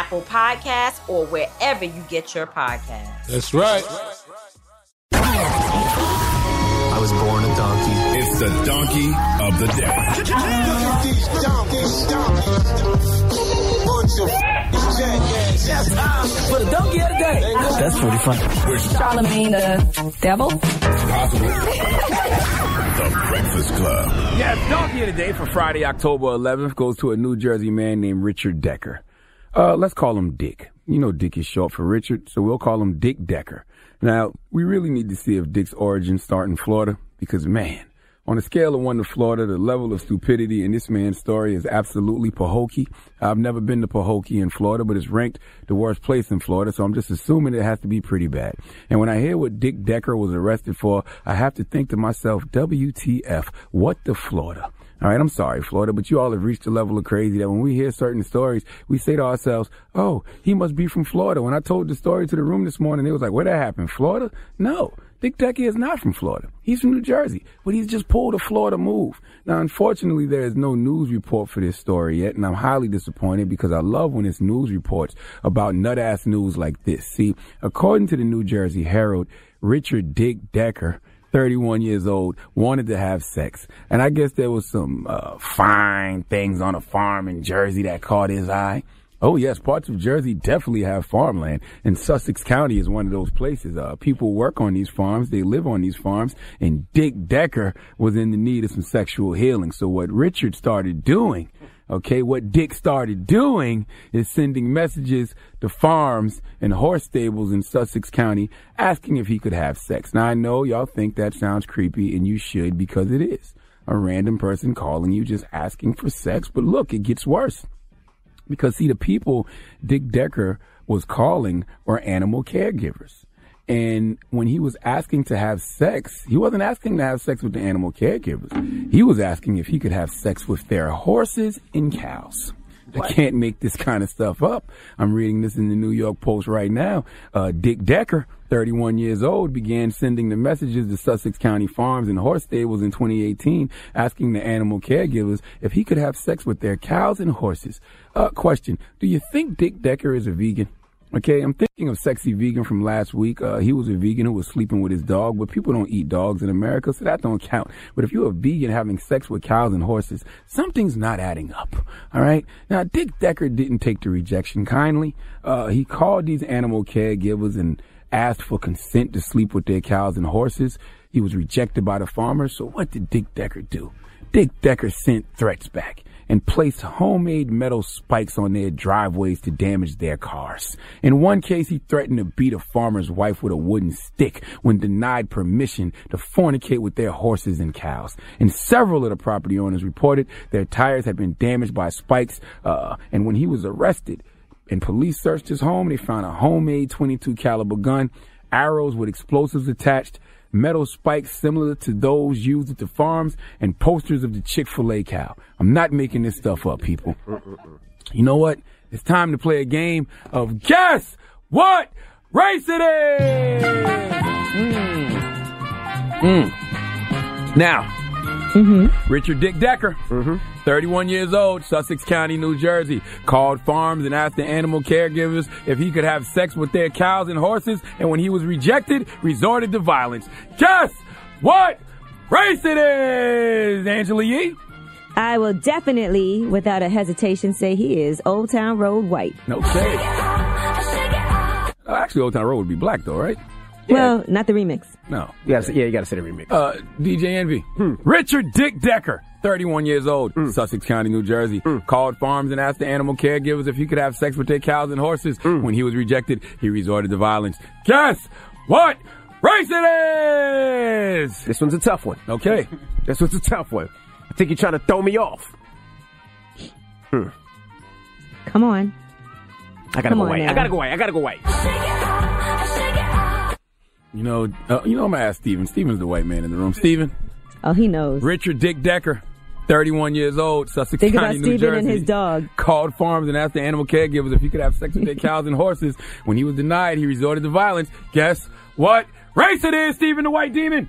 Apple Podcasts, or wherever you get your podcasts. That's right. I was born a donkey. It's the donkey of the day. For the donkey of the day. That's pretty funny. Charlamagne the devil. Possible. the Breakfast Club. Yes, Donkey of the Day for Friday, October 11th goes to a New Jersey man named Richard Decker. Uh, let's call him Dick. You know Dick is short for Richard, so we'll call him Dick Decker. Now, we really need to see if Dick's origins start in Florida, because man, on a scale of one to Florida, the level of stupidity in this man's story is absolutely Pahokee. I've never been to Pahokee in Florida, but it's ranked the worst place in Florida, so I'm just assuming it has to be pretty bad. And when I hear what Dick Decker was arrested for, I have to think to myself, WTF, what the Florida? All right, I'm sorry, Florida, but you all have reached a level of crazy that when we hear certain stories, we say to ourselves, oh, he must be from Florida. When I told the story to the room this morning, they was like, where that happened? Florida? No. Dick Decker is not from Florida. He's from New Jersey, but he's just pulled a Florida move. Now, unfortunately, there is no news report for this story yet, and I'm highly disappointed because I love when it's news reports about nut ass news like this. See, according to the New Jersey Herald, Richard Dick Decker, 31 years old, wanted to have sex. And I guess there was some uh, fine things on a farm in Jersey that caught his eye. Oh yes, parts of Jersey definitely have farmland, and Sussex County is one of those places. Uh, people work on these farms, they live on these farms, and Dick Decker was in the need of some sexual healing. So what Richard started doing, okay, what Dick started doing is sending messages to farms and horse stables in Sussex County asking if he could have sex. Now I know y'all think that sounds creepy, and you should because it is. A random person calling you just asking for sex, but look, it gets worse. Because see, the people Dick Decker was calling were animal caregivers. And when he was asking to have sex, he wasn't asking to have sex with the animal caregivers. He was asking if he could have sex with their horses and cows. I can't make this kind of stuff up. I'm reading this in the New York Post right now. Uh, Dick Decker, 31 years old, began sending the messages to Sussex County farms and horse stables in 2018, asking the animal caregivers if he could have sex with their cows and horses. Uh, question: Do you think Dick Decker is a vegan? Okay, I'm thinking of Sexy Vegan from last week. Uh, he was a vegan who was sleeping with his dog, but people don't eat dogs in America, so that don't count. But if you're a vegan having sex with cows and horses, something's not adding up. All right. Now, Dick Decker didn't take the rejection kindly. Uh, he called these animal caregivers and asked for consent to sleep with their cows and horses. He was rejected by the farmers. So what did Dick Decker do? Dick Decker sent threats back and placed homemade metal spikes on their driveways to damage their cars. In one case, he threatened to beat a farmer's wife with a wooden stick when denied permission to fornicate with their horses and cows. And several of the property owners reported their tires had been damaged by spikes, uh, and when he was arrested, and police searched his home, they found a homemade 22 caliber gun, arrows with explosives attached, metal spikes similar to those used at the farms, and posters of the Chick-fil-A cow. I'm not making this stuff up, people. You know what? It's time to play a game of Guess What Race It Is! Mm. Mm. Now, Richard Dick Decker, 31 years old, Sussex County, New Jersey, called farms and asked the animal caregivers if he could have sex with their cows and horses, and when he was rejected, resorted to violence. Guess what race it is, Angela Yee? I will definitely, without a hesitation, say he is Old Town Road White. Okay. Uh, actually, Old Town Road would be black, though, right? Well, not the remix. No. You gotta yeah, you gotta say the remix. Uh, DJ Envy. Richard Dick Decker, 31 years old, Sussex County, New Jersey, called farms and asked the animal caregivers if he could have sex with their cows and horses. When he was rejected, he resorted to violence. Guess what race it is? This one's a tough one. Okay. This one's a tough one. I think you're trying to throw me off. Hmm. Come on. I gotta Come go away. now. I gotta go away. I gotta go white. You know, uh, you know, I'm gonna ask Steven. Steven's the white man in the room. Steven, Oh, he knows. Richard Dick Decker, 31 years old, Sussex Think County, about New Steven Jersey. and his dog. Called farms and asked the animal caregivers if he could have sex with their cows and horses. When he was denied, he resorted to violence. Guess what race it is, Steven the White Demon?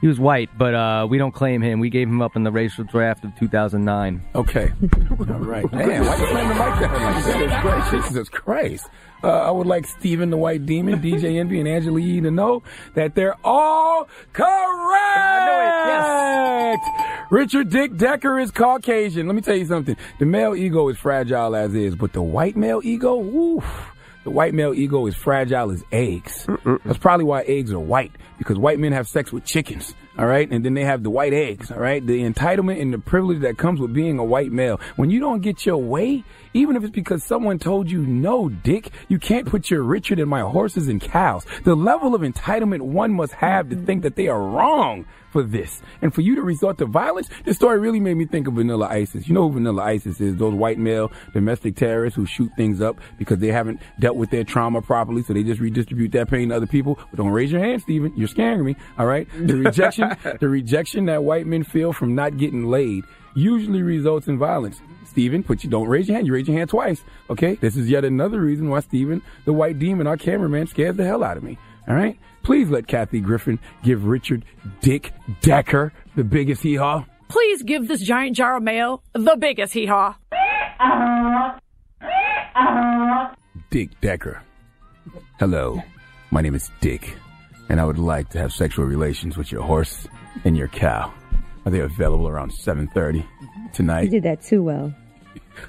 He was white, but uh, we don't claim him. We gave him up in the racial draft of 2009. Okay. All right. Damn, why you slam the mic down like that? It's great. Jesus Christ. Uh, I would like Steven the White Demon, DJ Envy, and Angela Yee to know that they're all correct. Richard Dick Decker is Caucasian. Let me tell you something. The male ego is fragile as is, but the white male ego, woof. The white male ego is fragile as eggs. That's probably why eggs are white, because white men have sex with chickens, all right? And then they have the white eggs, all right? The entitlement and the privilege that comes with being a white male. When you don't get your way, even if it's because someone told you no, dick, you can't put your Richard in my horses and cows. The level of entitlement one must have to think that they are wrong for this. And for you to resort to violence, this story really made me think of Vanilla ISIS. You know who Vanilla ISIS is? Those white male domestic terrorists who shoot things up because they haven't dealt with their trauma properly, so they just redistribute that pain to other people. But don't raise your hand, Steven. You're scaring me. All right? The rejection, the rejection that white men feel from not getting laid usually results in violence. Steven, put you don't raise your hand. You raise your hand twice. Okay? This is yet another reason why Steven, the white demon, our cameraman, scares the hell out of me. All right? Please let Kathy Griffin give Richard Dick Decker the biggest hee haw. Please give this giant jar of mail the biggest hee haw. Dick Decker. Hello, my name is Dick, and I would like to have sexual relations with your horse and your cow. Are they available around 7.30 tonight? You did that too well.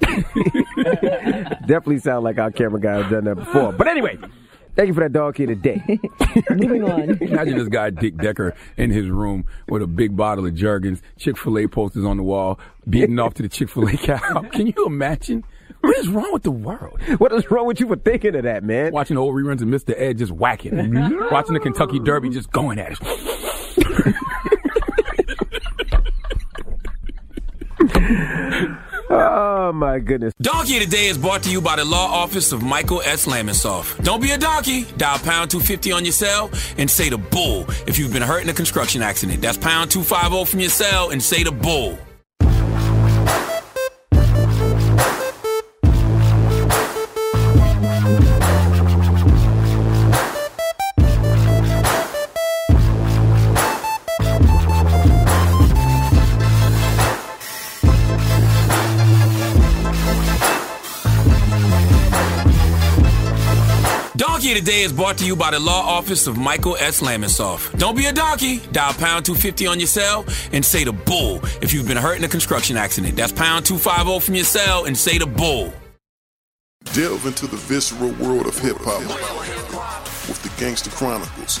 Definitely sound like our camera guy has done that before. But anyway, thank you for that dog key today. Moving on. Imagine this guy, Dick Decker, in his room with a big bottle of Jergens, Chick-fil-A posters on the wall, beating off to the Chick-fil-A cow. Can you imagine? What is wrong with the world? What is wrong with you for thinking of that, man? Watching old reruns of Mr. Ed just whacking. Watching the Kentucky Derby just going at it. Oh my goodness. Donkey today is brought to you by the law office of Michael S. Lamonsoff. Don't be a donkey. Dial pound 250 on your cell and say the bull if you've been hurt in a construction accident. That's pound 250 from your cell and say the bull. Today is brought to you by the law office of Michael S. Lamonsoff. Don't be a donkey. Dial pound 250 on your cell and say the bull if you've been hurt in a construction accident. That's pound 250 from your cell and say the bull. Delve into the visceral world of hip hop with the Gangster Chronicles,